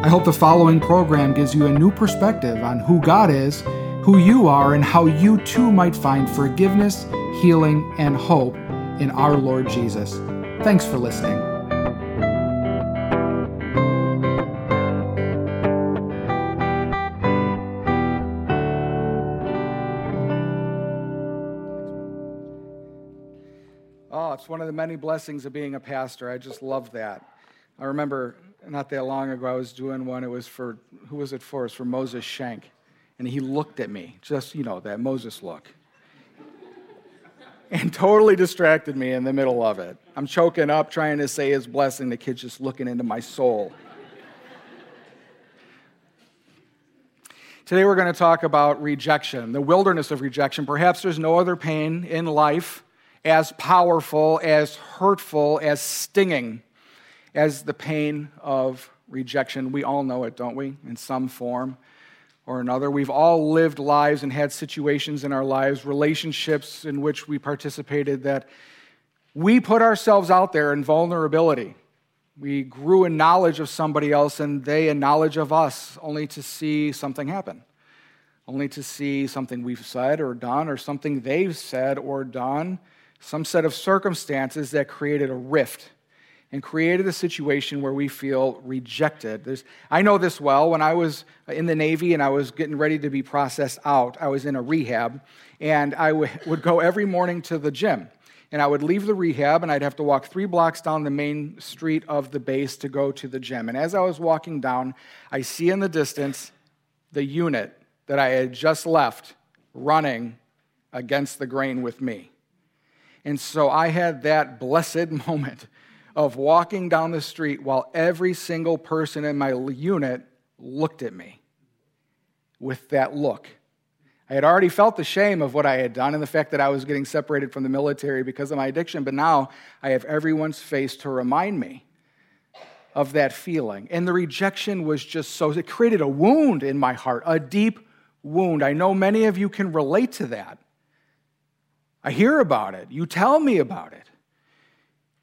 I hope the following program gives you a new perspective on who God is, who you are, and how you too might find forgiveness, healing, and hope in our Lord Jesus. Thanks for listening. Oh, it's one of the many blessings of being a pastor. I just love that. I remember not that long ago, I was doing one. It was for, who was it for? It was for Moses Schenk. And he looked at me, just, you know, that Moses look. and totally distracted me in the middle of it. I'm choking up trying to say his blessing. The kid's just looking into my soul. Today we're going to talk about rejection, the wilderness of rejection. Perhaps there's no other pain in life as powerful, as hurtful, as stinging as the pain of rejection. We all know it, don't we, in some form or another. We've all lived lives and had situations in our lives, relationships in which we participated that we put ourselves out there in vulnerability. We grew in knowledge of somebody else and they in knowledge of us, only to see something happen, only to see something we've said or done or something they've said or done, some set of circumstances that created a rift and created a situation where we feel rejected. There's, I know this well. When I was in the Navy and I was getting ready to be processed out, I was in a rehab, and I w- would go every morning to the gym. And I would leave the rehab, and I'd have to walk three blocks down the main street of the base to go to the gym. And as I was walking down, I see in the distance the unit that I had just left running against the grain with me. And so I had that blessed moment of walking down the street while every single person in my unit looked at me with that look. I had already felt the shame of what I had done and the fact that I was getting separated from the military because of my addiction, but now I have everyone's face to remind me of that feeling. And the rejection was just so, it created a wound in my heart, a deep wound. I know many of you can relate to that. I hear about it, you tell me about it.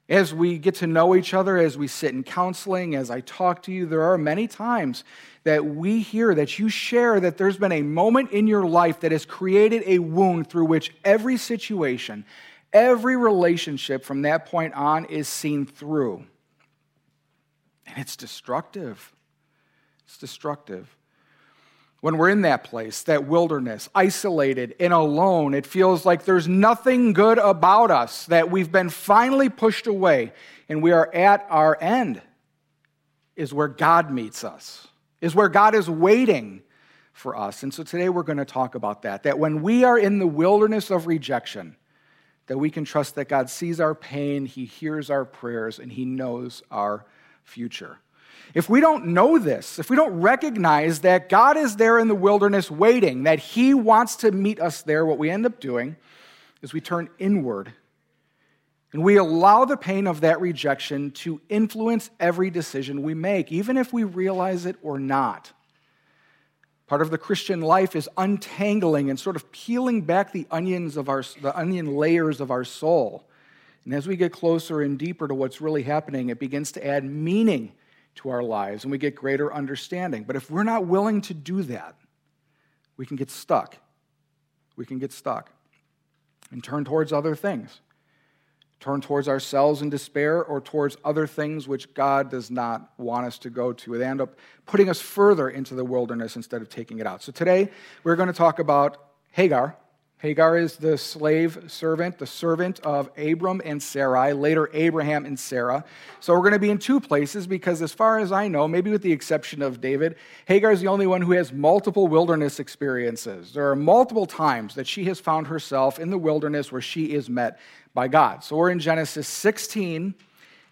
As we get to know each other, as we sit in counseling, as I talk to you, there are many times that we hear that you share that there's been a moment in your life that has created a wound through which every situation, every relationship from that point on is seen through. And it's destructive. It's destructive when we're in that place, that wilderness, isolated and alone, it feels like there's nothing good about us, that we've been finally pushed away and we are at our end, is where God meets us, is where God is waiting for us. And so today we're going to talk about that, that when we are in the wilderness of rejection, that we can trust that God sees our pain, He hears our prayers, and He knows our future. If we don't know this, if we don't recognize that God is there in the wilderness waiting, that He wants to meet us there, what we end up doing is we turn inward and we allow the pain of that rejection to influence every decision we make, even if we realize it or not. Part of the Christian life is untangling and sort of peeling back the onions of our the onion layers of our soul. And as we get closer and deeper to what's really happening, it begins to add meaning to our lives and we get greater understanding. But if we're not willing to do that, we can get stuck. We can get stuck and turn towards other things. Turn towards ourselves in despair or towards other things which God does not want us to go to. They end up putting us further into the wilderness instead of taking it out. So today we're going to talk about Hagar Hagar is the slave servant, the servant of Abram and Sarai, later Abraham and Sarah. So we're going to be in two places because, as far as I know, maybe with the exception of David, Hagar is the only one who has multiple wilderness experiences. There are multiple times that she has found herself in the wilderness where she is met by God. So we're in Genesis 16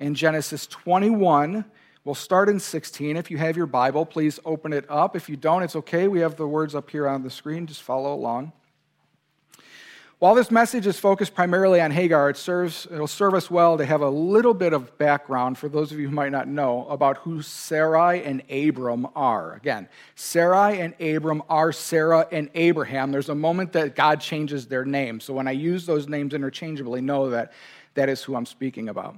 and Genesis 21. We'll start in 16. If you have your Bible, please open it up. If you don't, it's okay. We have the words up here on the screen. Just follow along. While this message is focused primarily on Hagar, it serves, it'll serve us well to have a little bit of background for those of you who might not know about who Sarai and Abram are. Again, Sarai and Abram are Sarah and Abraham. There's a moment that God changes their name. So when I use those names interchangeably, know that that is who I'm speaking about.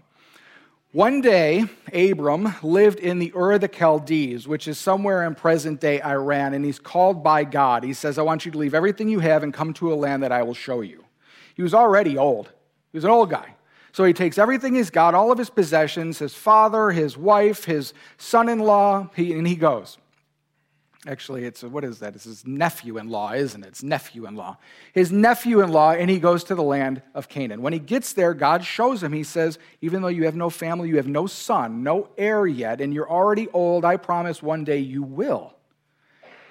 One day, Abram lived in the Ur of the Chaldees, which is somewhere in present day Iran, and he's called by God. He says, I want you to leave everything you have and come to a land that I will show you. He was already old, he was an old guy. So he takes everything he's got, all of his possessions, his father, his wife, his son in law, and he goes. Actually, it's a, what is that? It's his nephew in law, isn't it? It's nephew in law. His nephew in law, and he goes to the land of Canaan. When he gets there, God shows him, He says, Even though you have no family, you have no son, no heir yet, and you're already old, I promise one day you will.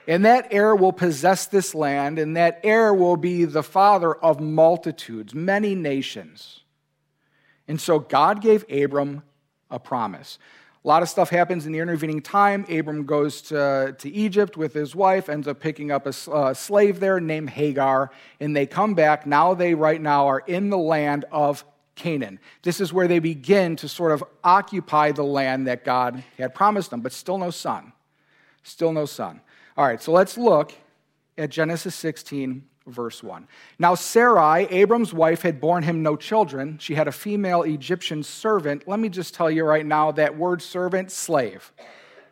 And that heir will possess this land, and that heir will be the father of multitudes, many nations. And so God gave Abram a promise. A lot of stuff happens in the intervening time. Abram goes to, to Egypt with his wife, ends up picking up a uh, slave there named Hagar, and they come back. Now they, right now, are in the land of Canaan. This is where they begin to sort of occupy the land that God had promised them, but still no son. Still no son. All right, so let's look at Genesis 16, verse 1. Now, Sarai, Abram's wife, had borne him no children. She had a female Egyptian servant. Let me just tell you right now that word servant, slave.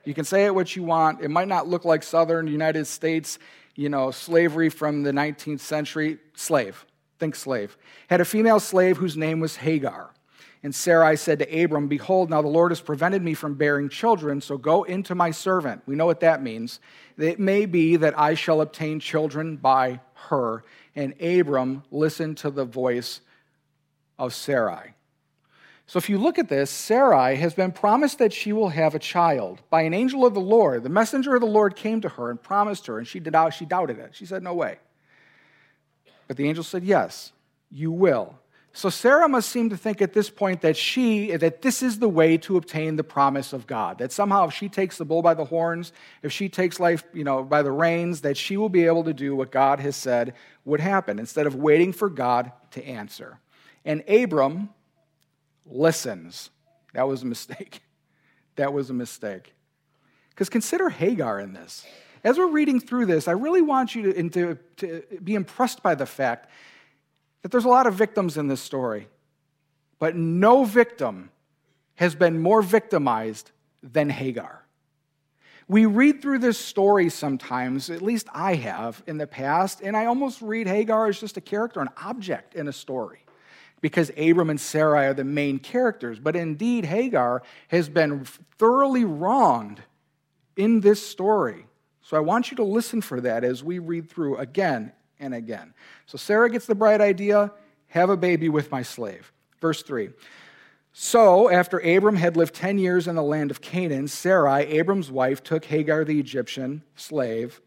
You can say it what you want. It might not look like southern United States, you know, slavery from the 19th century. Slave. Think slave. Had a female slave whose name was Hagar. And Sarai said to Abram, Behold, now the Lord has prevented me from bearing children, so go into my servant. We know what that means. It may be that I shall obtain children by her. And Abram listened to the voice of Sarai. So if you look at this, Sarai has been promised that she will have a child by an angel of the Lord. The messenger of the Lord came to her and promised her, and she, did, she doubted it. She said, No way. But the angel said, Yes, you will. So Sarah must seem to think at this point that she that this is the way to obtain the promise of God. That somehow if she takes the bull by the horns, if she takes life, you know, by the reins, that she will be able to do what God has said would happen instead of waiting for God to answer. And Abram listens. That was a mistake. That was a mistake. Because consider Hagar in this. As we're reading through this, I really want you to, to, to be impressed by the fact that there's a lot of victims in this story, but no victim has been more victimized than Hagar. We read through this story sometimes, at least I have in the past, and I almost read Hagar as just a character, an object in a story, because Abram and Sarai are the main characters. But indeed, Hagar has been thoroughly wronged in this story. So I want you to listen for that as we read through again and again. So Sarah gets the bright idea have a baby with my slave. Verse 3. So, after Abram had lived 10 years in the land of Canaan, Sarai, Abram's wife, took Hagar the Egyptian slave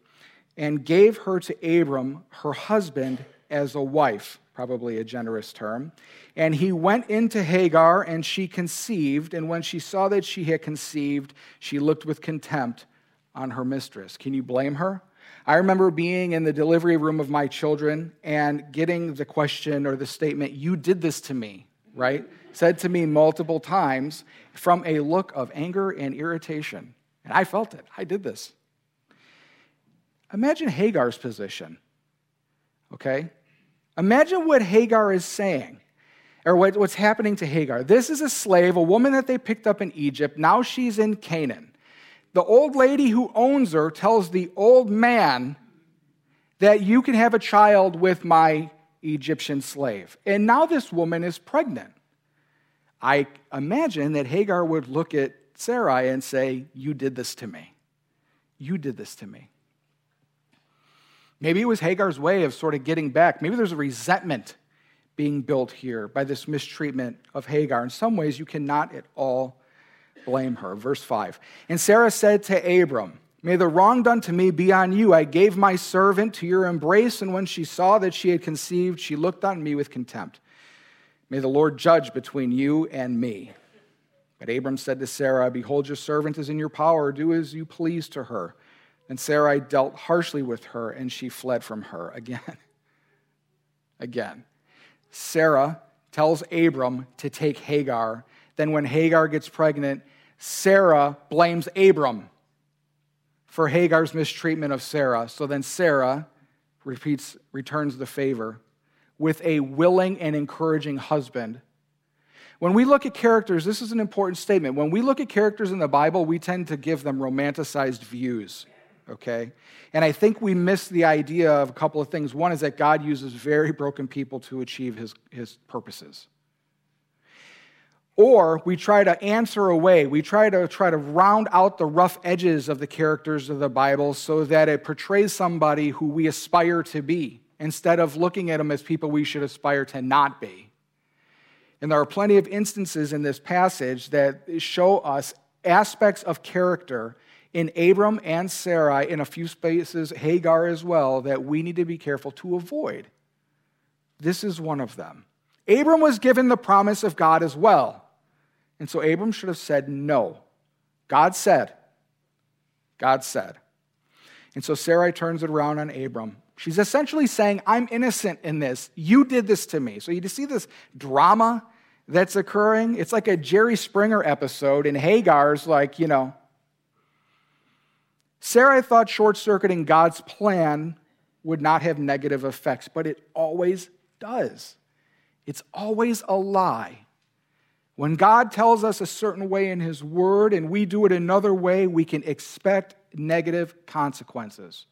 and gave her to Abram, her husband, as a wife, probably a generous term. And he went into Hagar, and she conceived. And when she saw that she had conceived, she looked with contempt on her mistress. Can you blame her? I remember being in the delivery room of my children and getting the question or the statement, You did this to me, right? Said to me multiple times from a look of anger and irritation. And I felt it. I did this. Imagine Hagar's position, okay? Imagine what Hagar is saying or what's happening to Hagar. This is a slave, a woman that they picked up in Egypt. Now she's in Canaan. The old lady who owns her tells the old man that you can have a child with my Egyptian slave. And now this woman is pregnant. I imagine that Hagar would look at Sarai and say, You did this to me. You did this to me. Maybe it was Hagar's way of sort of getting back. Maybe there's a resentment being built here by this mistreatment of Hagar. In some ways, you cannot at all blame her. Verse 5. And Sarah said to Abram, May the wrong done to me be on you. I gave my servant to your embrace, and when she saw that she had conceived, she looked on me with contempt. May the Lord judge between you and me. But Abram said to Sarah, Behold, your servant is in your power. Do as you please to her. And Sarai dealt harshly with her, and she fled from her again. again. Sarah tells Abram to take Hagar. Then, when Hagar gets pregnant, Sarah blames Abram for Hagar's mistreatment of Sarah. So then Sarah repeats, returns the favor with a willing and encouraging husband when we look at characters, this is an important statement. When we look at characters in the Bible, we tend to give them romanticized views, okay? And I think we miss the idea of a couple of things. One is that God uses very broken people to achieve his, his purposes. Or we try to answer away, we try to try to round out the rough edges of the characters of the Bible so that it portrays somebody who we aspire to be instead of looking at them as people we should aspire to not be. And there are plenty of instances in this passage that show us aspects of character in Abram and Sarai, in a few spaces, Hagar as well, that we need to be careful to avoid. This is one of them. Abram was given the promise of God as well. And so Abram should have said no. God said. God said. And so Sarai turns it around on Abram. She's essentially saying, I'm innocent in this. You did this to me. So you see this drama that's occurring? It's like a Jerry Springer episode, and Hagar's like, you know. Sarai thought short circuiting God's plan would not have negative effects, but it always does. It's always a lie. When God tells us a certain way in His Word and we do it another way, we can expect negative consequences.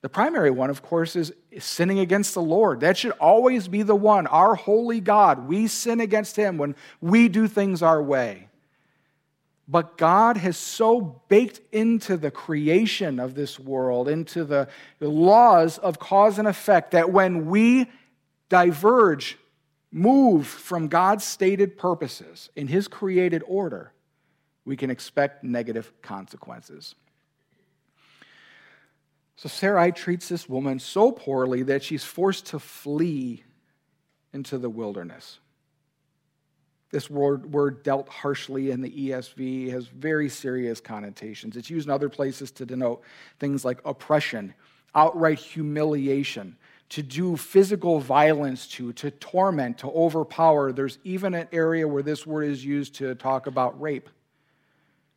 The primary one, of course, is sinning against the Lord. That should always be the one. Our holy God, we sin against Him when we do things our way. But God has so baked into the creation of this world, into the laws of cause and effect, that when we diverge, move from God's stated purposes in His created order, we can expect negative consequences. So Sarai treats this woman so poorly that she's forced to flee into the wilderness. This word, word dealt harshly in the ESV has very serious connotations. It's used in other places to denote things like oppression, outright humiliation, to do physical violence to, to torment, to overpower. There's even an area where this word is used to talk about rape.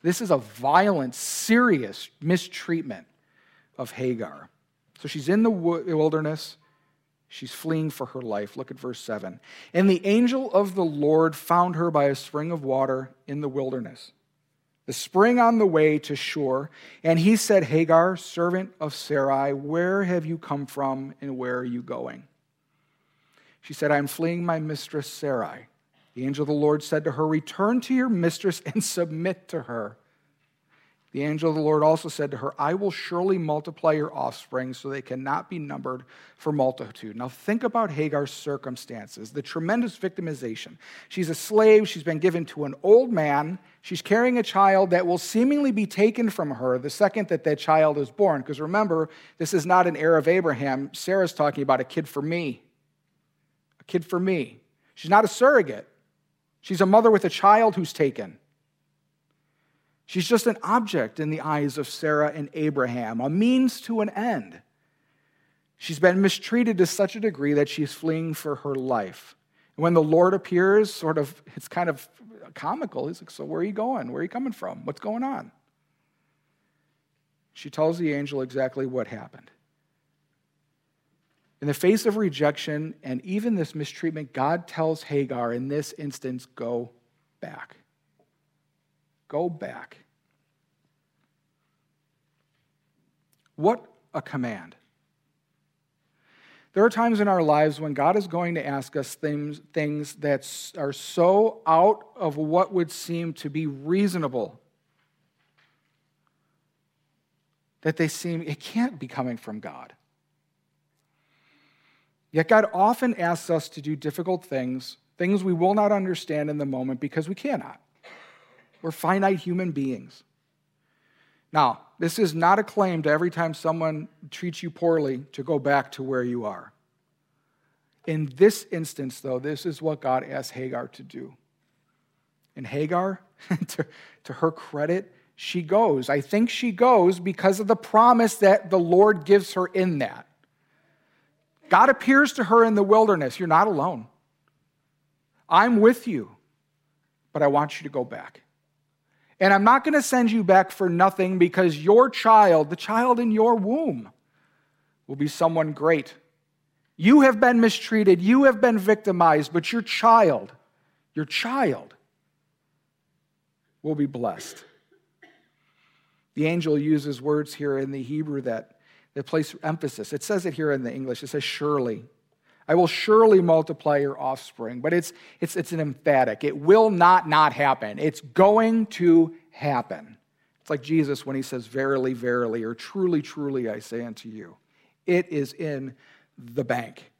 This is a violent, serious mistreatment of Hagar. So she's in the wilderness. She's fleeing for her life. Look at verse 7. And the angel of the Lord found her by a spring of water in the wilderness, the spring on the way to Shur. And he said, Hagar, servant of Sarai, where have you come from and where are you going? She said, I am fleeing my mistress Sarai. The angel of the Lord said to her, Return to your mistress and submit to her. The angel of the Lord also said to her, I will surely multiply your offspring so they cannot be numbered for multitude. Now, think about Hagar's circumstances, the tremendous victimization. She's a slave, she's been given to an old man, she's carrying a child that will seemingly be taken from her the second that that child is born. Because remember, this is not an heir of Abraham. Sarah's talking about a kid for me. A kid for me. She's not a surrogate, she's a mother with a child who's taken. She's just an object in the eyes of Sarah and Abraham, a means to an end. She's been mistreated to such a degree that she's fleeing for her life. And when the Lord appears, sort of, it's kind of comical. He's like, So where are you going? Where are you coming from? What's going on? She tells the angel exactly what happened. In the face of rejection and even this mistreatment, God tells Hagar in this instance, Go back. Go back. What a command. There are times in our lives when God is going to ask us things, things that are so out of what would seem to be reasonable that they seem, it can't be coming from God. Yet God often asks us to do difficult things, things we will not understand in the moment because we cannot. We're finite human beings. Now, this is not a claim to every time someone treats you poorly to go back to where you are. In this instance, though, this is what God asked Hagar to do. And Hagar, to, to her credit, she goes. I think she goes because of the promise that the Lord gives her in that. God appears to her in the wilderness. You're not alone. I'm with you, but I want you to go back. And I'm not going to send you back for nothing because your child, the child in your womb, will be someone great. You have been mistreated, you have been victimized, but your child, your child, will be blessed. The angel uses words here in the Hebrew that, that place emphasis. It says it here in the English. It says, surely. I will surely multiply your offspring. But it's, it's, it's an emphatic. It will not not happen. It's going to happen. It's like Jesus when he says, Verily, verily, or truly, truly, I say unto you. It is in the bank.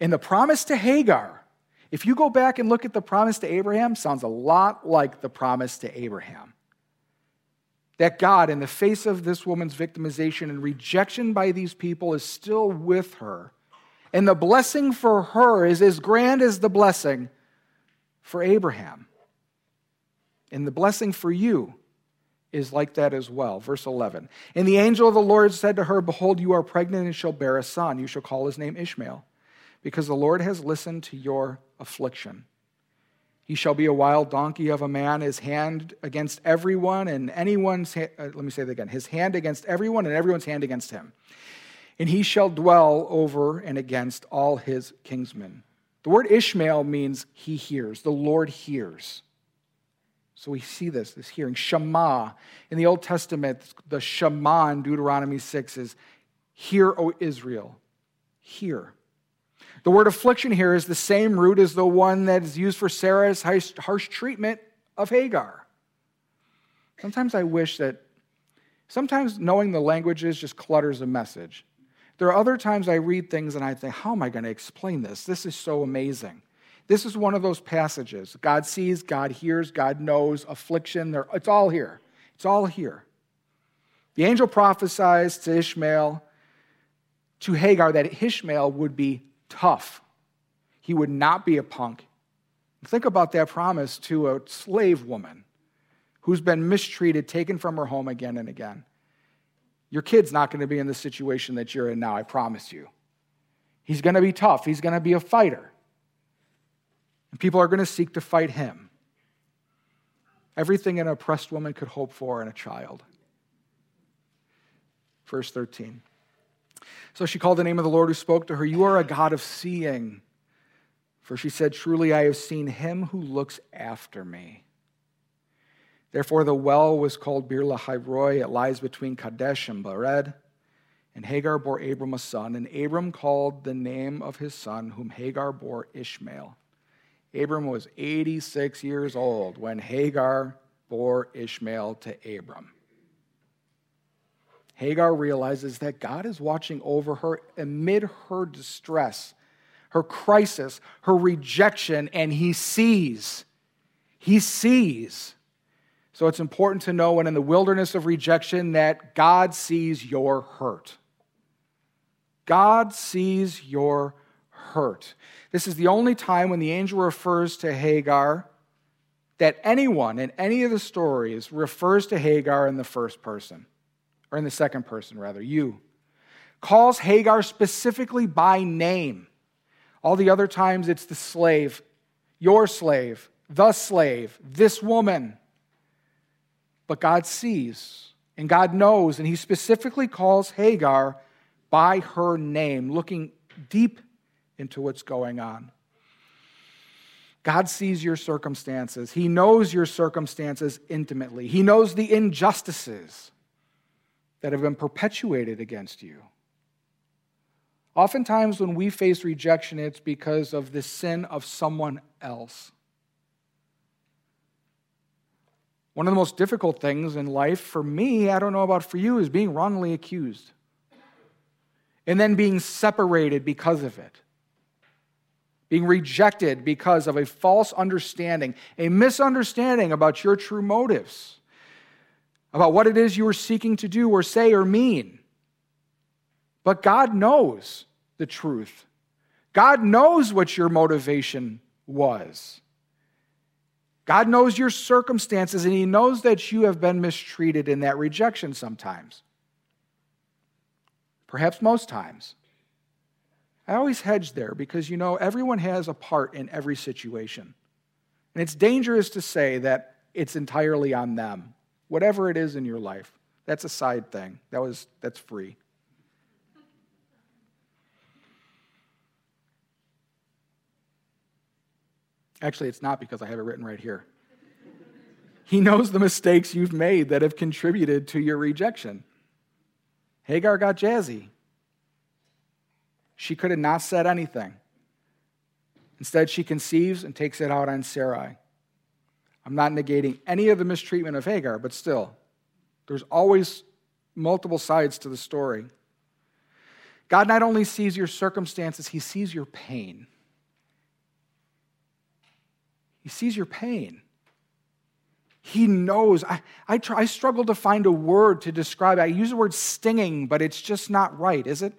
And the promise to Hagar, if you go back and look at the promise to Abraham, sounds a lot like the promise to Abraham that God, in the face of this woman's victimization and rejection by these people, is still with her. And the blessing for her is as grand as the blessing for Abraham. And the blessing for you is like that as well. Verse 11. And the angel of the Lord said to her, Behold, you are pregnant and shall bear a son. You shall call his name Ishmael, because the Lord has listened to your affliction. He shall be a wild donkey of a man, his hand against everyone, and anyone's, uh, let me say that again, his hand against everyone, and everyone's hand against him. And he shall dwell over and against all his kinsmen. The word Ishmael means he hears, the Lord hears. So we see this, this hearing. Shema. In the Old Testament, the Shema in Deuteronomy 6 is, Hear, O Israel, hear. The word affliction here is the same root as the one that is used for Sarah's harsh treatment of Hagar. Sometimes I wish that, sometimes knowing the languages just clutters a message. There are other times I read things and I think, how am I going to explain this? This is so amazing. This is one of those passages. God sees, God hears, God knows, affliction, it's all here. It's all here. The angel prophesies to Ishmael, to Hagar, that Ishmael would be tough. He would not be a punk. Think about that promise to a slave woman who's been mistreated, taken from her home again and again. Your kid's not going to be in the situation that you're in now, I promise you. He's going to be tough, he's going to be a fighter. And people are going to seek to fight him. Everything an oppressed woman could hope for in a child. Verse 13. So she called the name of the Lord who spoke to her, You are a God of seeing. For she said, Truly I have seen him who looks after me. Therefore the well was called Beer Lahairoi. It lies between Kadesh and Bered. And Hagar bore Abram a son, and Abram called the name of his son, whom Hagar bore Ishmael. Abram was 86 years old when Hagar bore Ishmael to Abram. Hagar realizes that God is watching over her amid her distress, her crisis, her rejection, and he sees. He sees. So it's important to know when in the wilderness of rejection that God sees your hurt. God sees your hurt. This is the only time when the angel refers to Hagar that anyone in any of the stories refers to Hagar in the first person or in the second person rather, you, calls Hagar specifically by name. All the other times it's the slave, your slave, the slave, this woman. But God sees and God knows, and He specifically calls Hagar by her name, looking deep into what's going on. God sees your circumstances. He knows your circumstances intimately. He knows the injustices that have been perpetuated against you. Oftentimes, when we face rejection, it's because of the sin of someone else. One of the most difficult things in life for me, I don't know about for you, is being wrongly accused and then being separated because of it, being rejected because of a false understanding, a misunderstanding about your true motives about what it is you are seeking to do or say or mean. But God knows the truth. God knows what your motivation was. God knows your circumstances and He knows that you have been mistreated in that rejection sometimes. Perhaps most times. I always hedge there because you know everyone has a part in every situation. And it's dangerous to say that it's entirely on them. Whatever it is in your life, that's a side thing. That was that's free. Actually, it's not because I have it written right here. He knows the mistakes you've made that have contributed to your rejection. Hagar got jazzy. She could have not said anything. Instead, she conceives and takes it out on Sarai. I'm not negating any of the mistreatment of Hagar, but still, there's always multiple sides to the story. God not only sees your circumstances, He sees your pain. He sees your pain. He knows. I, I, try, I struggle to find a word to describe. I use the word stinging, but it's just not right, is it?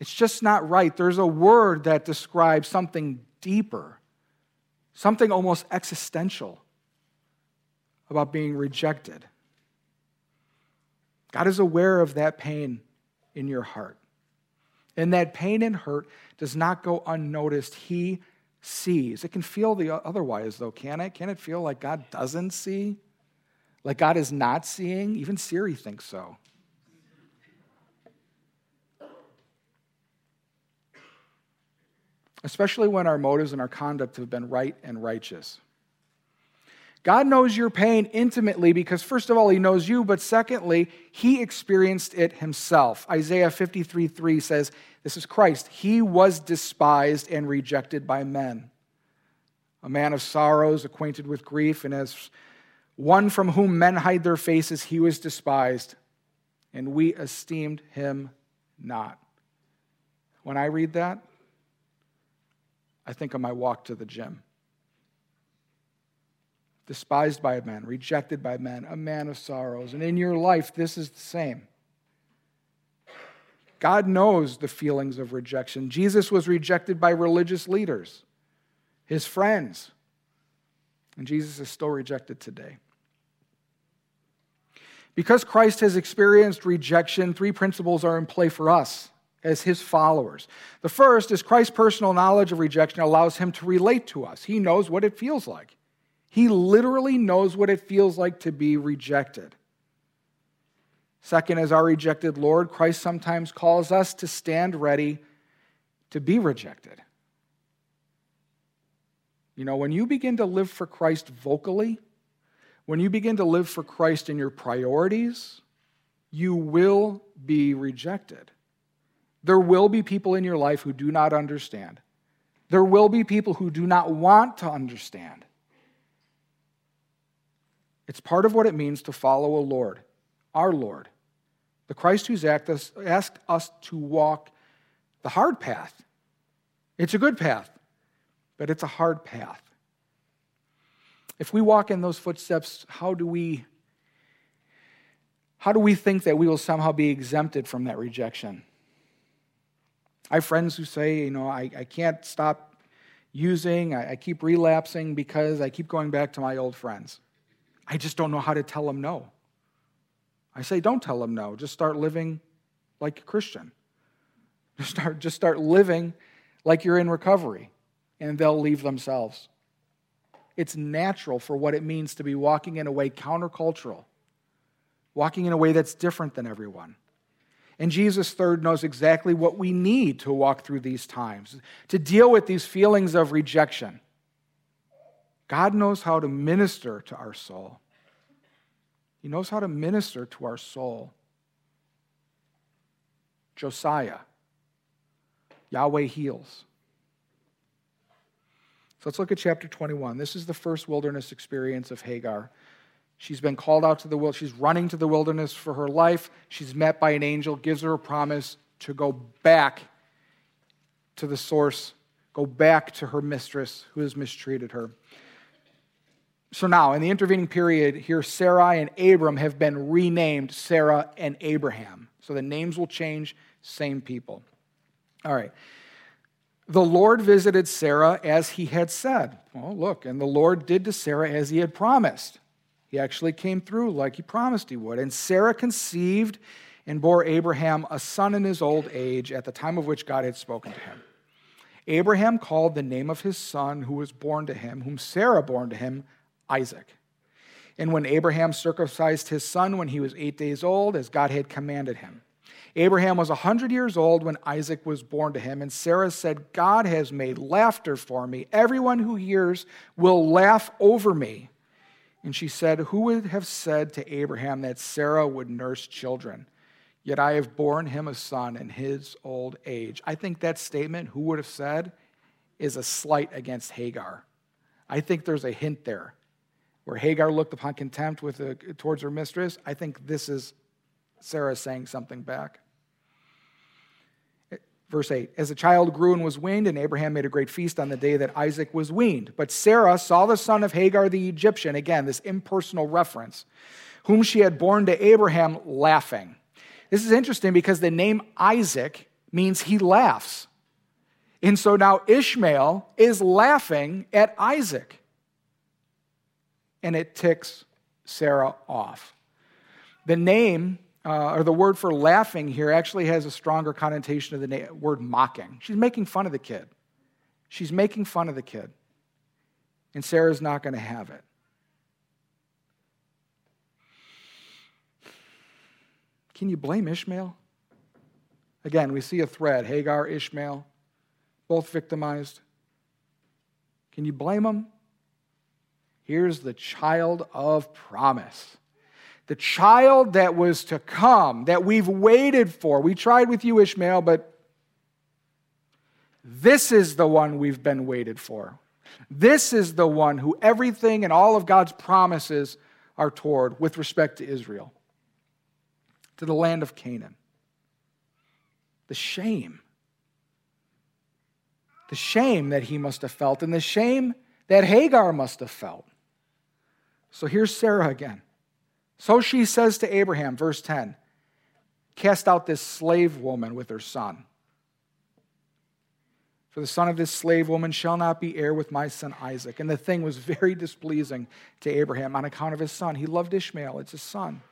It's just not right. There's a word that describes something deeper, something almost existential about being rejected. God is aware of that pain in your heart. And that pain and hurt does not go unnoticed. He sees. It can feel the otherwise, though, can it? Can it feel like God doesn't see? Like God is not seeing? Even Siri thinks so. Especially when our motives and our conduct have been right and righteous. God knows your pain intimately because, first of all, He knows you, but secondly, He experienced it Himself. Isaiah 53 3 says, This is Christ. He was despised and rejected by men. A man of sorrows, acquainted with grief, and as one from whom men hide their faces, he was despised, and we esteemed him not. When I read that, I think of my walk to the gym despised by men, rejected by men, a man of sorrows. And in your life, this is the same. God knows the feelings of rejection. Jesus was rejected by religious leaders, his friends, and Jesus is still rejected today. Because Christ has experienced rejection, three principles are in play for us as his followers. The first is Christ's personal knowledge of rejection allows him to relate to us. He knows what it feels like. He literally knows what it feels like to be rejected. Second, as our rejected Lord, Christ sometimes calls us to stand ready to be rejected. You know, when you begin to live for Christ vocally, when you begin to live for Christ in your priorities, you will be rejected. There will be people in your life who do not understand. There will be people who do not want to understand. It's part of what it means to follow a Lord, our Lord, the Christ who's asked us to walk the hard path. It's a good path, but it's a hard path. If we walk in those footsteps, how do we how do we think that we will somehow be exempted from that rejection? I have friends who say, you know, I, I can't stop using, I, I keep relapsing because I keep going back to my old friends. I just don't know how to tell them no. I say, don't tell them no. Just start living like a Christian. Just start, just start living like you're in recovery, and they'll leave themselves. It's natural for what it means to be walking in a way countercultural, walking in a way that's different than everyone. And Jesus, third, knows exactly what we need to walk through these times, to deal with these feelings of rejection. God knows how to minister to our soul. He knows how to minister to our soul. Josiah, Yahweh heals. So let's look at chapter 21. This is the first wilderness experience of Hagar. She's been called out to the wilderness. She's running to the wilderness for her life. She's met by an angel, gives her a promise to go back to the source, go back to her mistress who has mistreated her. So now, in the intervening period, here Sarai and Abram have been renamed Sarah and Abraham. So the names will change, same people. All right. the Lord visited Sarah as he had said. Well, look, and the Lord did to Sarah as he had promised. He actually came through like he promised he would. And Sarah conceived and bore Abraham a son in his old age at the time of which God had spoken to him. Abraham called the name of his son who was born to him, whom Sarah bore to him, Isaac. And when Abraham circumcised his son when he was eight days old, as God had commanded him, Abraham was a 100 years old when Isaac was born to him, and Sarah said, God has made laughter for me. Everyone who hears will laugh over me. And she said, Who would have said to Abraham that Sarah would nurse children? Yet I have borne him a son in his old age. I think that statement, who would have said, is a slight against Hagar. I think there's a hint there. Where Hagar looked upon contempt with a, towards her mistress, I think this is Sarah saying something back. Verse 8 As the child grew and was weaned, and Abraham made a great feast on the day that Isaac was weaned. But Sarah saw the son of Hagar the Egyptian, again, this impersonal reference, whom she had borne to Abraham, laughing. This is interesting because the name Isaac means he laughs. And so now Ishmael is laughing at Isaac. And it ticks Sarah off. The name uh, or the word for laughing here actually has a stronger connotation of the na- word mocking. She's making fun of the kid. She's making fun of the kid. And Sarah's not going to have it. Can you blame Ishmael? Again, we see a thread Hagar, Ishmael, both victimized. Can you blame them? Here's the child of promise the child that was to come, that we've waited for. We tried with you, Ishmael, but this is the one we've been waited for. This is the one who everything and all of God's promises are toward with respect to Israel, to the land of Canaan. The shame. The shame that he must have felt, and the shame that Hagar must have felt. So here's Sarah again. So she says to Abraham, verse 10, Cast out this slave woman with her son. For the son of this slave woman shall not be heir with my son Isaac. And the thing was very displeasing to Abraham on account of his son. He loved Ishmael, it's his son.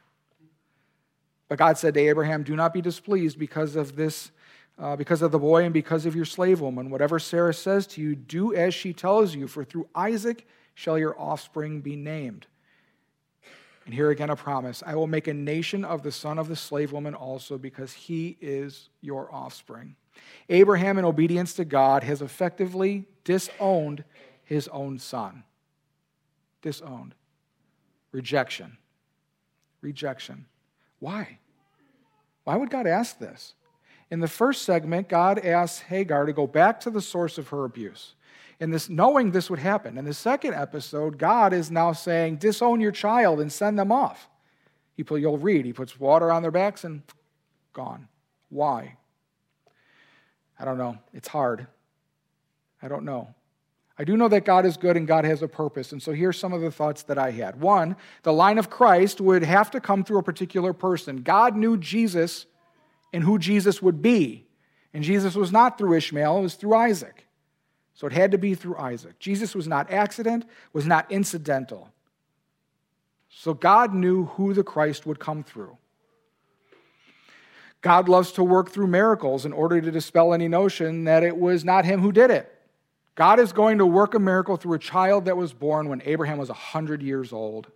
But God said to Abraham, Do not be displeased because of this, uh, because of the boy and because of your slave woman. Whatever Sarah says to you, do as she tells you, for through Isaac shall your offspring be named. And here again a promise I will make a nation of the son of the slave woman also, because he is your offspring. Abraham, in obedience to God, has effectively disowned his own son. Disowned. Rejection. Rejection. Why? Why would God ask this? In the first segment, God asks Hagar to go back to the source of her abuse in this knowing this would happen. In the second episode, God is now saying, disown your child and send them off. He you'll read, he puts water on their backs and gone. Why? I don't know. It's hard. I don't know. I do know that God is good and God has a purpose. And so here's some of the thoughts that I had. One, the line of Christ would have to come through a particular person. God knew Jesus and who Jesus would be. And Jesus was not through Ishmael, it was through Isaac. So it had to be through Isaac. Jesus was not accident, was not incidental. So God knew who the Christ would come through. God loves to work through miracles in order to dispel any notion that it was not him who did it. God is going to work a miracle through a child that was born when Abraham was 100 years old.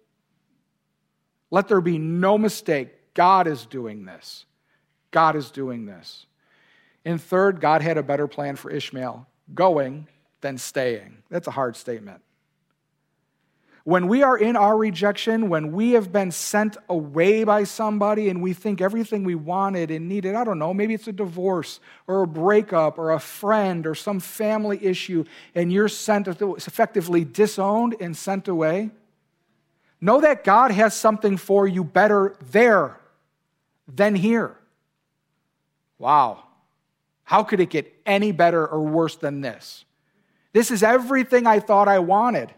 Let there be no mistake. God is doing this. God is doing this. And third, God had a better plan for Ishmael going than staying. That's a hard statement. When we are in our rejection, when we have been sent away by somebody and we think everything we wanted and needed, I don't know, maybe it's a divorce or a breakup or a friend or some family issue, and you're sent effectively disowned and sent away, know that God has something for you better there than here. Wow. How could it get any better or worse than this? This is everything I thought I wanted.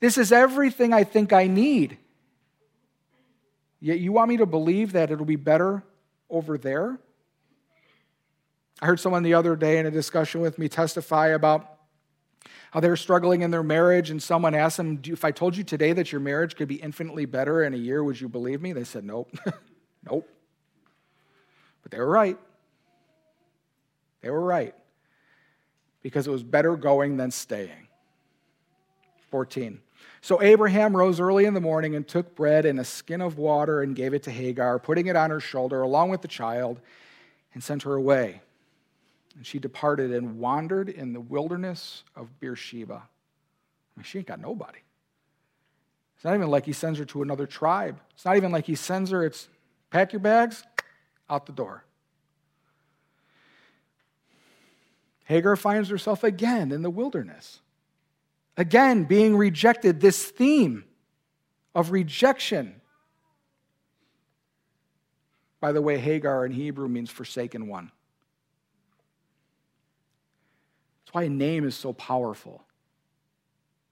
This is everything I think I need. Yet you want me to believe that it'll be better over there? I heard someone the other day in a discussion with me testify about how they're struggling in their marriage, and someone asked them, If I told you today that your marriage could be infinitely better in a year, would you believe me? They said, Nope. nope. But they were right. They were right. Because it was better going than staying. 14. So Abraham rose early in the morning and took bread and a skin of water and gave it to Hagar, putting it on her shoulder along with the child, and sent her away. And she departed and wandered in the wilderness of Beersheba. I mean, she ain't got nobody. It's not even like he sends her to another tribe. It's not even like he sends her, it's pack your bags, out the door. Hagar finds herself again in the wilderness. Again, being rejected, this theme of rejection. By the way, Hagar in Hebrew means forsaken one. That's why a name is so powerful.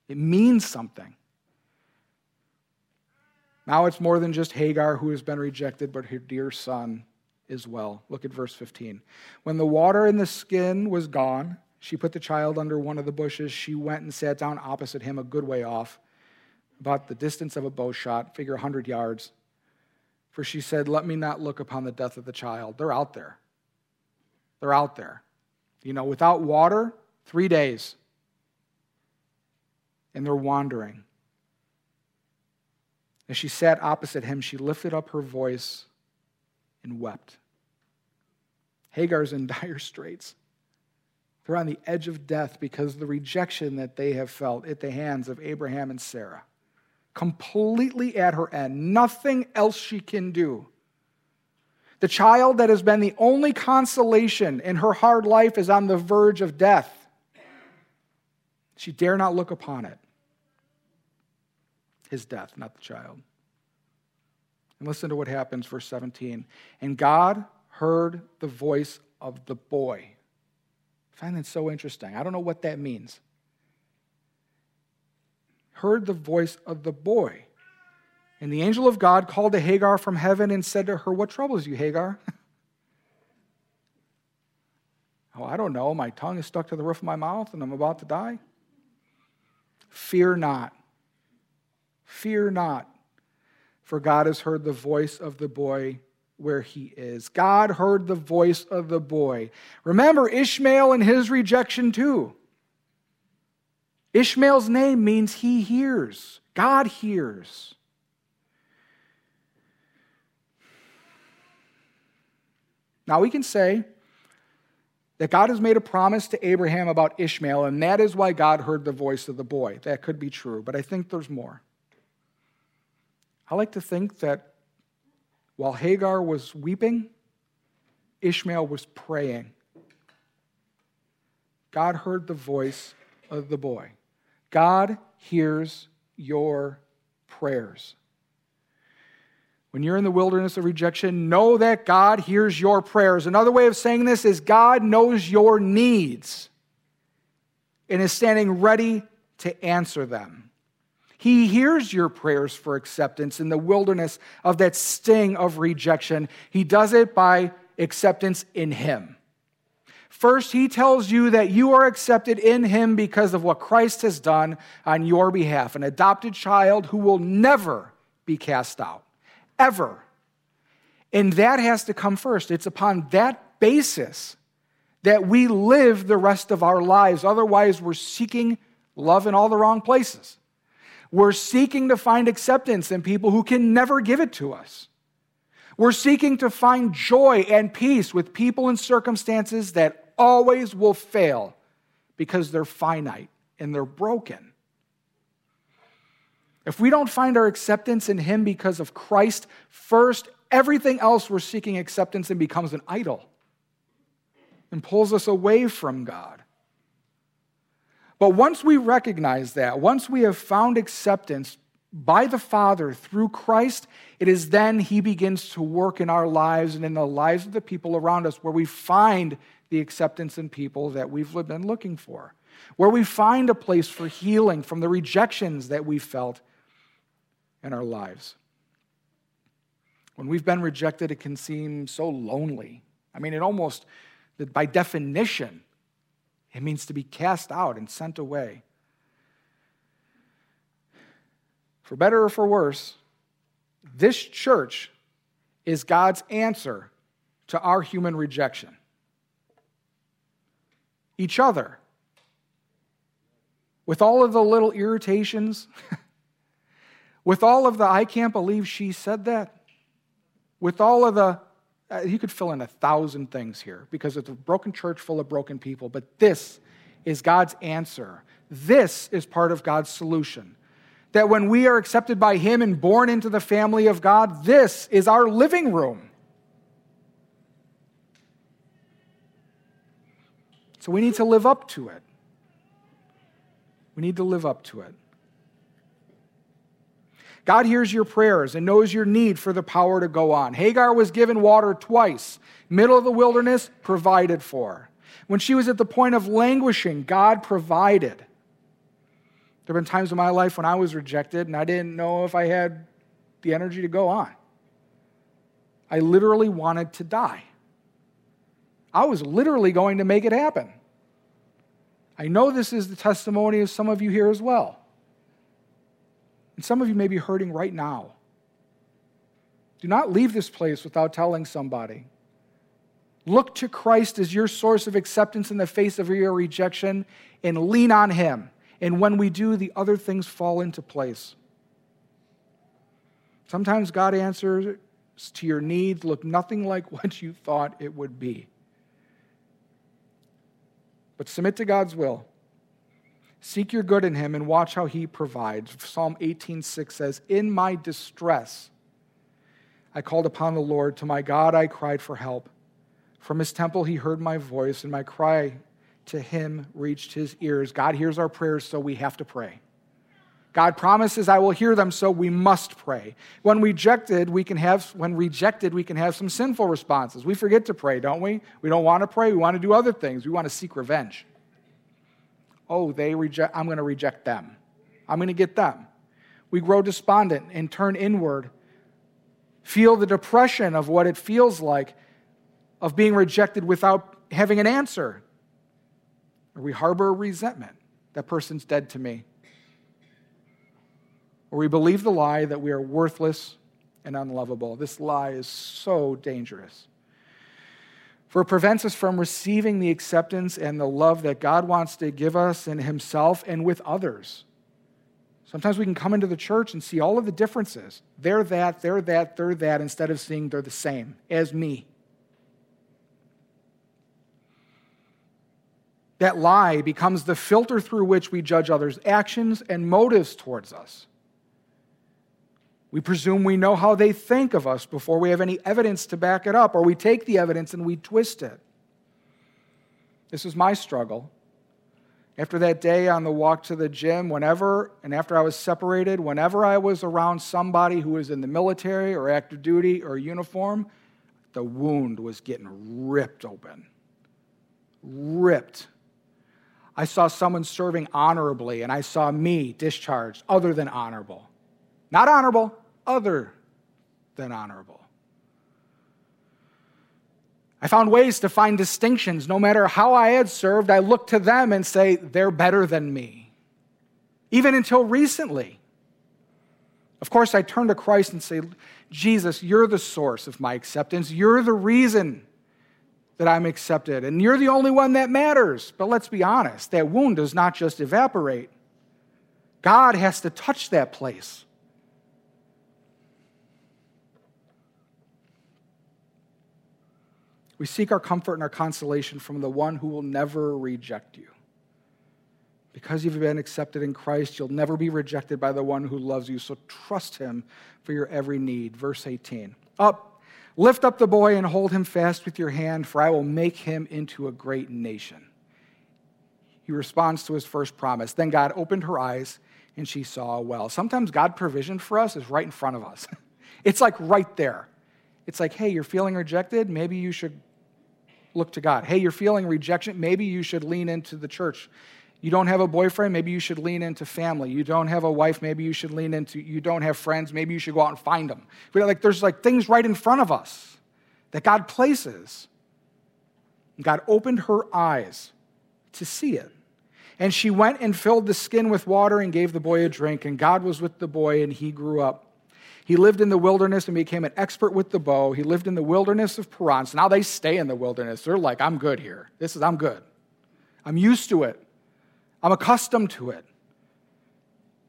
It means something. Now it's more than just Hagar who has been rejected, but her dear son as well. Look at verse 15. When the water in the skin was gone, she put the child under one of the bushes. She went and sat down opposite him, a good way off, about the distance of a bow shot, figure 100 yards. For she said, Let me not look upon the death of the child. They're out there. They're out there. You know, without water, three days. And they're wandering. As she sat opposite him, she lifted up her voice and wept. Hagar's in dire straits. They're on the edge of death because of the rejection that they have felt at the hands of Abraham and Sarah. Completely at her end. Nothing else she can do. The child that has been the only consolation in her hard life is on the verge of death. She dare not look upon it. His death, not the child. And listen to what happens, verse 17. And God heard the voice of the boy. I find that so interesting. I don't know what that means. Heard the voice of the boy. And the angel of God called to Hagar from heaven and said to her, What troubles you, Hagar? oh, I don't know. My tongue is stuck to the roof of my mouth and I'm about to die. Fear not. Fear not for God has heard the voice of the boy where he is. God heard the voice of the boy. Remember Ishmael and his rejection, too. Ishmael's name means he hears, God hears. Now we can say that God has made a promise to Abraham about Ishmael, and that is why God heard the voice of the boy. That could be true, but I think there's more. I like to think that while Hagar was weeping, Ishmael was praying. God heard the voice of the boy. God hears your prayers. When you're in the wilderness of rejection, know that God hears your prayers. Another way of saying this is God knows your needs and is standing ready to answer them. He hears your prayers for acceptance in the wilderness of that sting of rejection. He does it by acceptance in Him. First, He tells you that you are accepted in Him because of what Christ has done on your behalf, an adopted child who will never be cast out, ever. And that has to come first. It's upon that basis that we live the rest of our lives. Otherwise, we're seeking love in all the wrong places. We're seeking to find acceptance in people who can never give it to us. We're seeking to find joy and peace with people and circumstances that always will fail because they're finite and they're broken. If we don't find our acceptance in Him because of Christ first, everything else we're seeking acceptance in becomes an idol and pulls us away from God. But once we recognize that, once we have found acceptance by the Father through Christ, it is then He begins to work in our lives and in the lives of the people around us where we find the acceptance in people that we've been looking for, where we find a place for healing from the rejections that we felt in our lives. When we've been rejected, it can seem so lonely. I mean, it almost by definition, it means to be cast out and sent away. For better or for worse, this church is God's answer to our human rejection. Each other. With all of the little irritations, with all of the, I can't believe she said that, with all of the, uh, you could fill in a thousand things here because it's a broken church full of broken people, but this is God's answer. This is part of God's solution. That when we are accepted by Him and born into the family of God, this is our living room. So we need to live up to it. We need to live up to it. God hears your prayers and knows your need for the power to go on. Hagar was given water twice, middle of the wilderness, provided for. When she was at the point of languishing, God provided. There have been times in my life when I was rejected and I didn't know if I had the energy to go on. I literally wanted to die. I was literally going to make it happen. I know this is the testimony of some of you here as well. And some of you may be hurting right now. Do not leave this place without telling somebody. Look to Christ as your source of acceptance in the face of your rejection and lean on Him. And when we do, the other things fall into place. Sometimes God answers to your needs look nothing like what you thought it would be. But submit to God's will. Seek your good in him and watch how he provides. Psalm 18:6 says, "In my distress I called upon the Lord, to my God I cried for help. From his temple he heard my voice, and my cry to him reached his ears." God hears our prayers, so we have to pray. God promises I will hear them, so we must pray. When rejected, we can have when rejected, we can have some sinful responses. We forget to pray, don't we? We don't want to pray, we want to do other things. We want to seek revenge oh, they reject, I'm going to reject them. I'm going to get them. We grow despondent and turn inward, feel the depression of what it feels like of being rejected without having an answer. Or we harbor resentment. That person's dead to me. Or we believe the lie that we are worthless and unlovable. This lie is so dangerous. For it prevents us from receiving the acceptance and the love that God wants to give us in Himself and with others. Sometimes we can come into the church and see all of the differences. They're that, they're that, they're that, instead of seeing they're the same as me. That lie becomes the filter through which we judge others' actions and motives towards us. We presume we know how they think of us before we have any evidence to back it up, or we take the evidence and we twist it. This is my struggle. After that day on the walk to the gym, whenever, and after I was separated, whenever I was around somebody who was in the military or active duty or uniform, the wound was getting ripped open. Ripped. I saw someone serving honorably, and I saw me discharged other than honorable. Not honorable, other than honorable. I found ways to find distinctions. No matter how I had served, I looked to them and say, they're better than me. Even until recently. Of course, I turn to Christ and say, Jesus, you're the source of my acceptance. You're the reason that I'm accepted, and you're the only one that matters. But let's be honest, that wound does not just evaporate, God has to touch that place. We seek our comfort and our consolation from the one who will never reject you. Because you've been accepted in Christ, you'll never be rejected by the one who loves you. So trust him for your every need. Verse 18. Up, lift up the boy and hold him fast with your hand, for I will make him into a great nation. He responds to his first promise. Then God opened her eyes and she saw well. Sometimes God provision for us is right in front of us. it's like right there. It's like, hey, you're feeling rejected. Maybe you should look to God. Hey, you're feeling rejection. Maybe you should lean into the church. You don't have a boyfriend, maybe you should lean into family. You don't have a wife, maybe you should lean into, you don't have friends, maybe you should go out and find them. But like there's like things right in front of us that God places. God opened her eyes to see it. And she went and filled the skin with water and gave the boy a drink. And God was with the boy, and he grew up. He lived in the wilderness and became an expert with the bow. He lived in the wilderness of Paran. So now they stay in the wilderness. They're like, I'm good here. This is, I'm good. I'm used to it. I'm accustomed to it.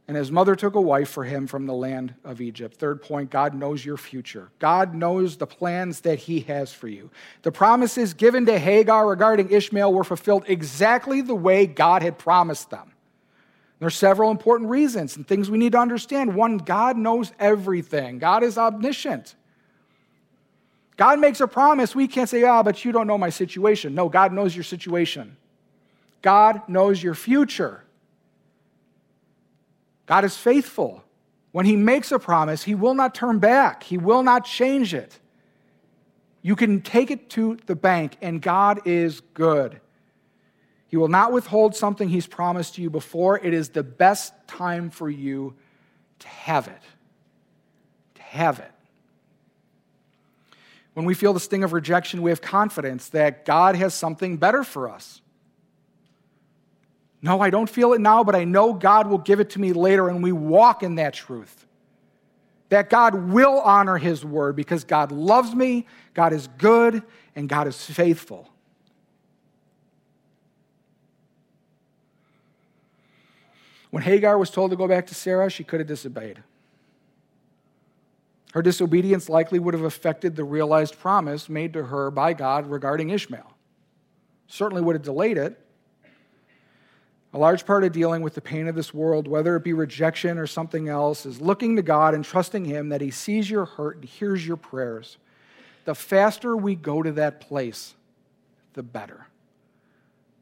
And his mother took a wife for him from the land of Egypt. Third point God knows your future. God knows the plans that he has for you. The promises given to Hagar regarding Ishmael were fulfilled exactly the way God had promised them. There are several important reasons and things we need to understand. One, God knows everything, God is omniscient. God makes a promise. We can't say, ah, oh, but you don't know my situation. No, God knows your situation. God knows your future. God is faithful. When He makes a promise, He will not turn back, He will not change it. You can take it to the bank, and God is good. He will not withhold something He's promised you before. It is the best time for you to have it. To have it. When we feel the sting of rejection, we have confidence that God has something better for us. No, I don't feel it now, but I know God will give it to me later, and we walk in that truth. That God will honor His word because God loves me, God is good, and God is faithful. When Hagar was told to go back to Sarah, she could have disobeyed. Her disobedience likely would have affected the realized promise made to her by God regarding Ishmael. Certainly would have delayed it, a large part of dealing with the pain of this world, whether it be rejection or something else, is looking to God and trusting Him that He sees your hurt and hears your prayers. The faster we go to that place, the better.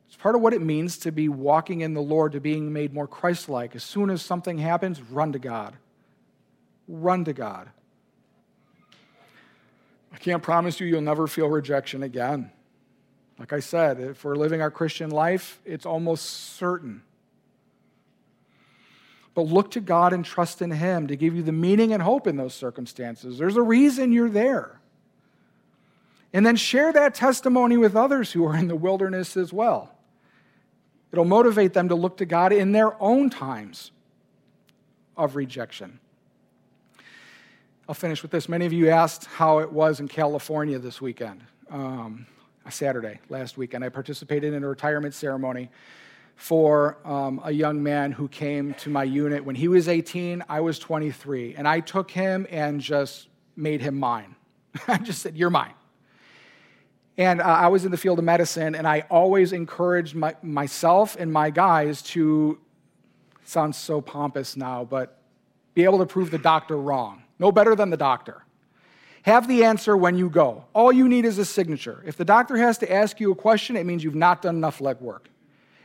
It's part of what it means to be walking in the Lord, to being made more Christ like. As soon as something happens, run to God. Run to God. I can't promise you you'll never feel rejection again. Like I said, if we're living our Christian life, it's almost certain. But look to God and trust in Him to give you the meaning and hope in those circumstances. There's a reason you're there. And then share that testimony with others who are in the wilderness as well. It'll motivate them to look to God in their own times of rejection. I'll finish with this. Many of you asked how it was in California this weekend. Um, Saturday last weekend. I participated in a retirement ceremony for um, a young man who came to my unit when he was 18, I was 23. And I took him and just made him mine. I just said, You're mine. And uh, I was in the field of medicine, and I always encouraged my, myself and my guys to, sounds so pompous now, but be able to prove the doctor wrong. No better than the doctor. Have the answer when you go. All you need is a signature. If the doctor has to ask you a question, it means you've not done enough legwork.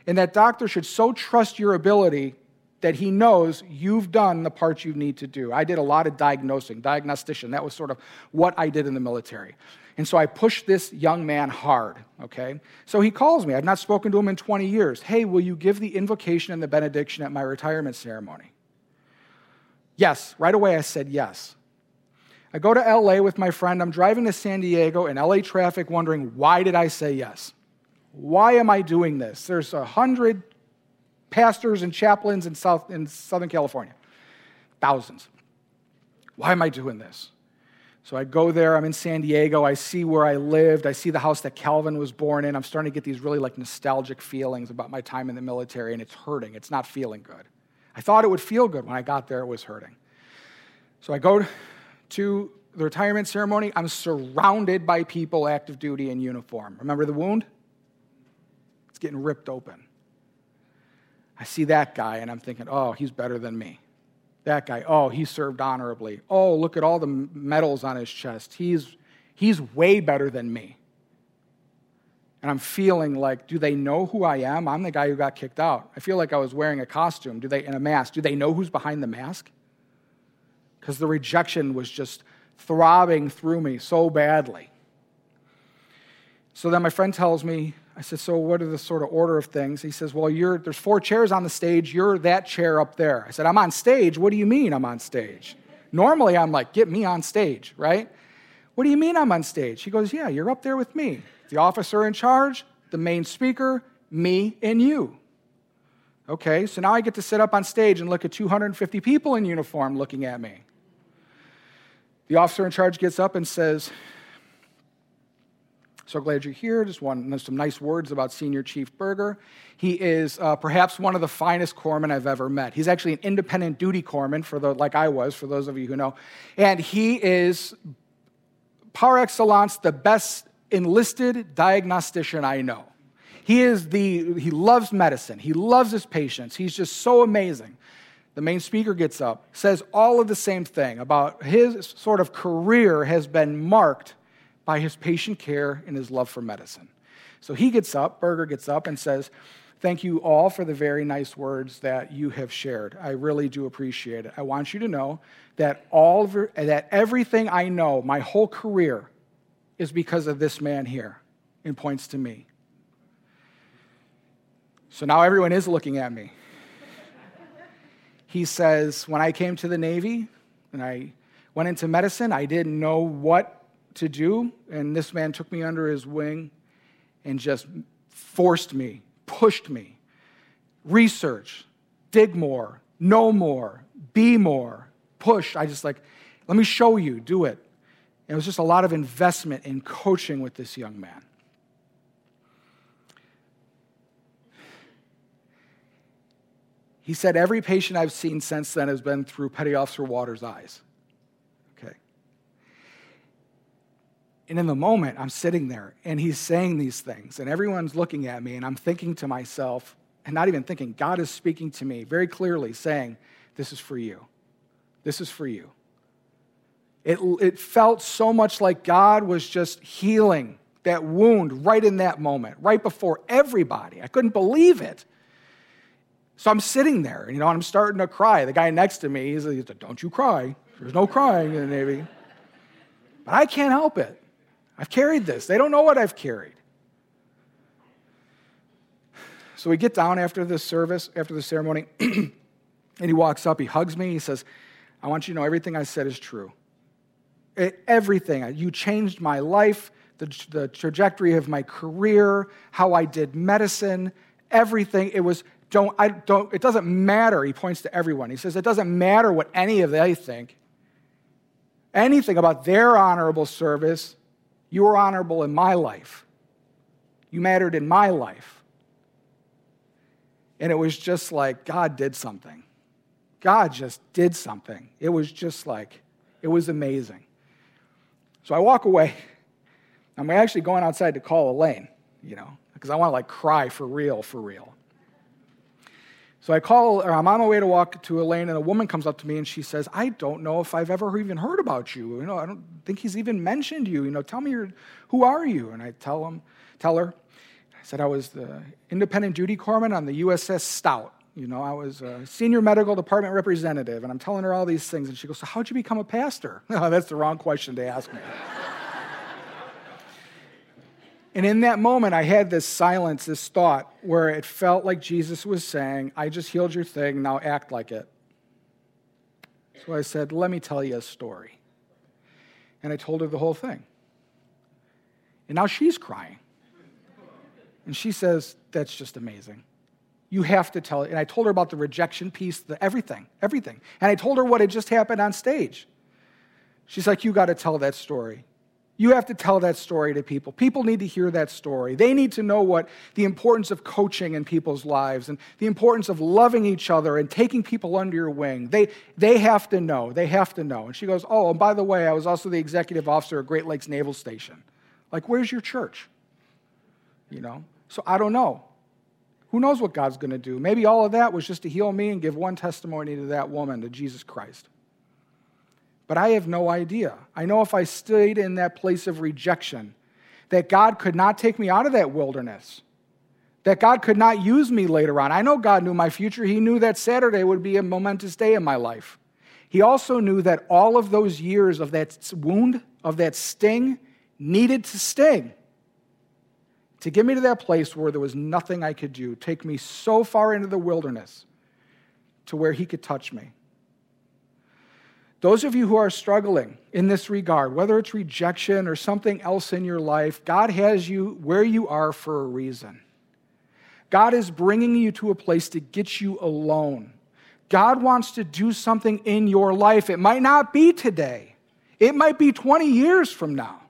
And that doctor should so trust your ability that he knows you've done the part you need to do. I did a lot of diagnosing, diagnostician. That was sort of what I did in the military. And so I pushed this young man hard, okay? So he calls me. I've not spoken to him in 20 years. Hey, will you give the invocation and the benediction at my retirement ceremony? Yes. Right away I said yes. I go to LA with my friend. I'm driving to San Diego in LA traffic, wondering, why did I say yes? Why am I doing this? There's a hundred pastors and chaplains in, South, in Southern California, thousands. Why am I doing this? So I go there, I'm in San Diego, I see where I lived, I see the house that Calvin was born in. I'm starting to get these really like nostalgic feelings about my time in the military, and it's hurting. It's not feeling good. I thought it would feel good. When I got there, it was hurting. So I go to the retirement ceremony, I'm surrounded by people active duty in uniform. Remember the wound? It's getting ripped open. I see that guy and I'm thinking, oh, he's better than me. That guy, oh, he served honorably. Oh, look at all the medals on his chest. He's, he's way better than me. And I'm feeling like, do they know who I am? I'm the guy who got kicked out. I feel like I was wearing a costume. Do they in a mask? Do they know who's behind the mask? because the rejection was just throbbing through me so badly. So then my friend tells me, I said, So what are the sort of order of things? He says, Well, you're, there's four chairs on the stage. You're that chair up there. I said, I'm on stage. What do you mean I'm on stage? Normally, I'm like, Get me on stage, right? What do you mean I'm on stage? He goes, Yeah, you're up there with me. The officer in charge, the main speaker, me, and you. Okay, so now I get to sit up on stage and look at 250 people in uniform looking at me. The officer in charge gets up and says, So glad you're here. Just want some nice words about Senior Chief Berger. He is uh, perhaps one of the finest corpsmen I've ever met. He's actually an independent duty corpsman, for the, like I was, for those of you who know. And he is par excellence the best enlisted diagnostician I know. He is the, he loves medicine. He loves his patients. He's just so amazing. The main speaker gets up, says all of the same thing about his sort of career has been marked by his patient care and his love for medicine. So he gets up, Berger gets up, and says, Thank you all for the very nice words that you have shared. I really do appreciate it. I want you to know that all that everything I know, my whole career, is because of this man here, and points to me. So now everyone is looking at me. he says, When I came to the Navy and I went into medicine, I didn't know what to do. And this man took me under his wing and just forced me, pushed me. Research, dig more, know more, be more, push. I just like, let me show you, do it. And it was just a lot of investment in coaching with this young man. He said, Every patient I've seen since then has been through Petty Officer Waters' eyes. And in the moment, I'm sitting there and he's saying these things, and everyone's looking at me, and I'm thinking to myself, and not even thinking, God is speaking to me very clearly, saying, This is for you. This is for you. It, it felt so much like God was just healing that wound right in that moment, right before everybody. I couldn't believe it. So I'm sitting there, you know, and I'm starting to cry. The guy next to me, he's like, Don't you cry. There's no crying in the Navy. But I can't help it. I've carried this. They don't know what I've carried. So we get down after the service, after the ceremony, and he walks up, he hugs me, he says, I want you to know everything I said is true. It, everything. You changed my life, the, the trajectory of my career, how I did medicine, everything. It was don't, I don't, it doesn't matter. He points to everyone. He says, it doesn't matter what any of they think. Anything about their honorable service, you were honorable in my life. You mattered in my life. And it was just like God did something. God just did something. It was just like, it was amazing. So I walk away. I'm actually going outside to call Elaine, you know, because I want to like cry for real, for real. So I call, or I'm on my way to walk to Elaine, and a woman comes up to me and she says, I don't know if I've ever even heard about you. You know, I don't think he's even mentioned you. You know, tell me, your, who are you? And I tell him, tell her, I said I was the independent duty corpsman on the USS Stout. You know, I was a senior medical department representative, and I'm telling her all these things. And she goes, So, how'd you become a pastor? No, that's the wrong question to ask me. And in that moment, I had this silence, this thought, where it felt like Jesus was saying, I just healed your thing, now act like it. So I said, Let me tell you a story. And I told her the whole thing. And now she's crying. And she says, That's just amazing. You have to tell it. And I told her about the rejection piece, the everything, everything. And I told her what had just happened on stage. She's like, You got to tell that story. You have to tell that story to people. People need to hear that story. They need to know what the importance of coaching in people's lives and the importance of loving each other and taking people under your wing. They, they have to know. They have to know. And she goes, Oh, and by the way, I was also the executive officer at Great Lakes Naval Station. Like, where's your church? You know? So I don't know. Who knows what God's going to do? Maybe all of that was just to heal me and give one testimony to that woman, to Jesus Christ. But I have no idea. I know if I stayed in that place of rejection, that God could not take me out of that wilderness, that God could not use me later on. I know God knew my future. He knew that Saturday would be a momentous day in my life. He also knew that all of those years of that wound, of that sting, needed to sting to get me to that place where there was nothing I could do, take me so far into the wilderness to where He could touch me. Those of you who are struggling in this regard, whether it's rejection or something else in your life, God has you where you are for a reason. God is bringing you to a place to get you alone. God wants to do something in your life. It might not be today, it might be 20 years from now,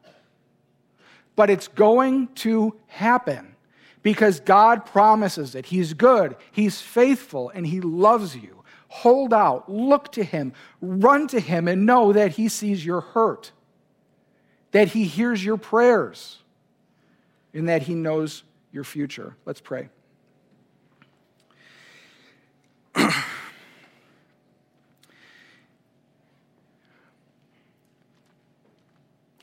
but it's going to happen because God promises that He's good, He's faithful, and He loves you hold out, look to Him, run to Him, and know that He sees your hurt, that He hears your prayers, and that He knows your future. Let's pray.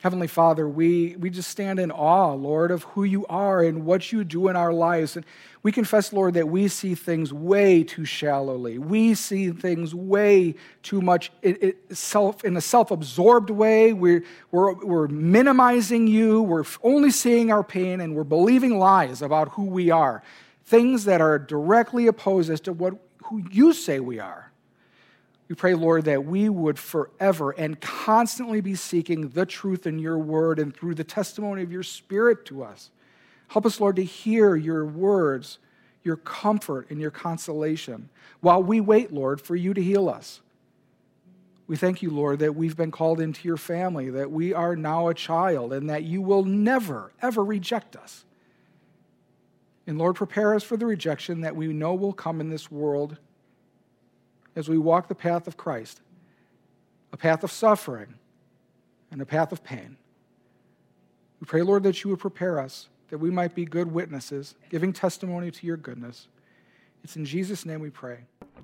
Heavenly Father, we, we just stand in awe, Lord, of who you are and what you do in our lives. And we confess, Lord, that we see things way too shallowly. We see things way too much it, it, self, in a self absorbed way. We're, we're, we're minimizing you. We're only seeing our pain and we're believing lies about who we are. Things that are directly opposed as to what, who you say we are. We pray, Lord, that we would forever and constantly be seeking the truth in your word and through the testimony of your spirit to us. Help us, Lord, to hear your words, your comfort, and your consolation while we wait, Lord, for you to heal us. We thank you, Lord, that we've been called into your family, that we are now a child, and that you will never, ever reject us. And Lord, prepare us for the rejection that we know will come in this world as we walk the path of Christ, a path of suffering and a path of pain. We pray, Lord, that you would prepare us, that we might be good witnesses, giving testimony to your goodness. It's in Jesus' name we pray.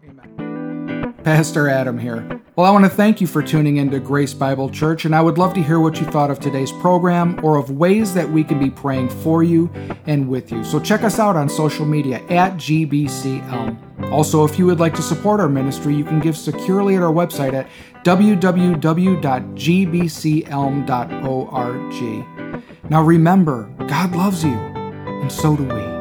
Amen. Pastor Adam here. Well, I want to thank you for tuning into Grace Bible Church, and I would love to hear what you thought of today's program or of ways that we can be praying for you and with you. So check us out on social media at GBC Elm. Also, if you would like to support our ministry, you can give securely at our website at www.gbcelm.org. Now remember, God loves you, and so do we.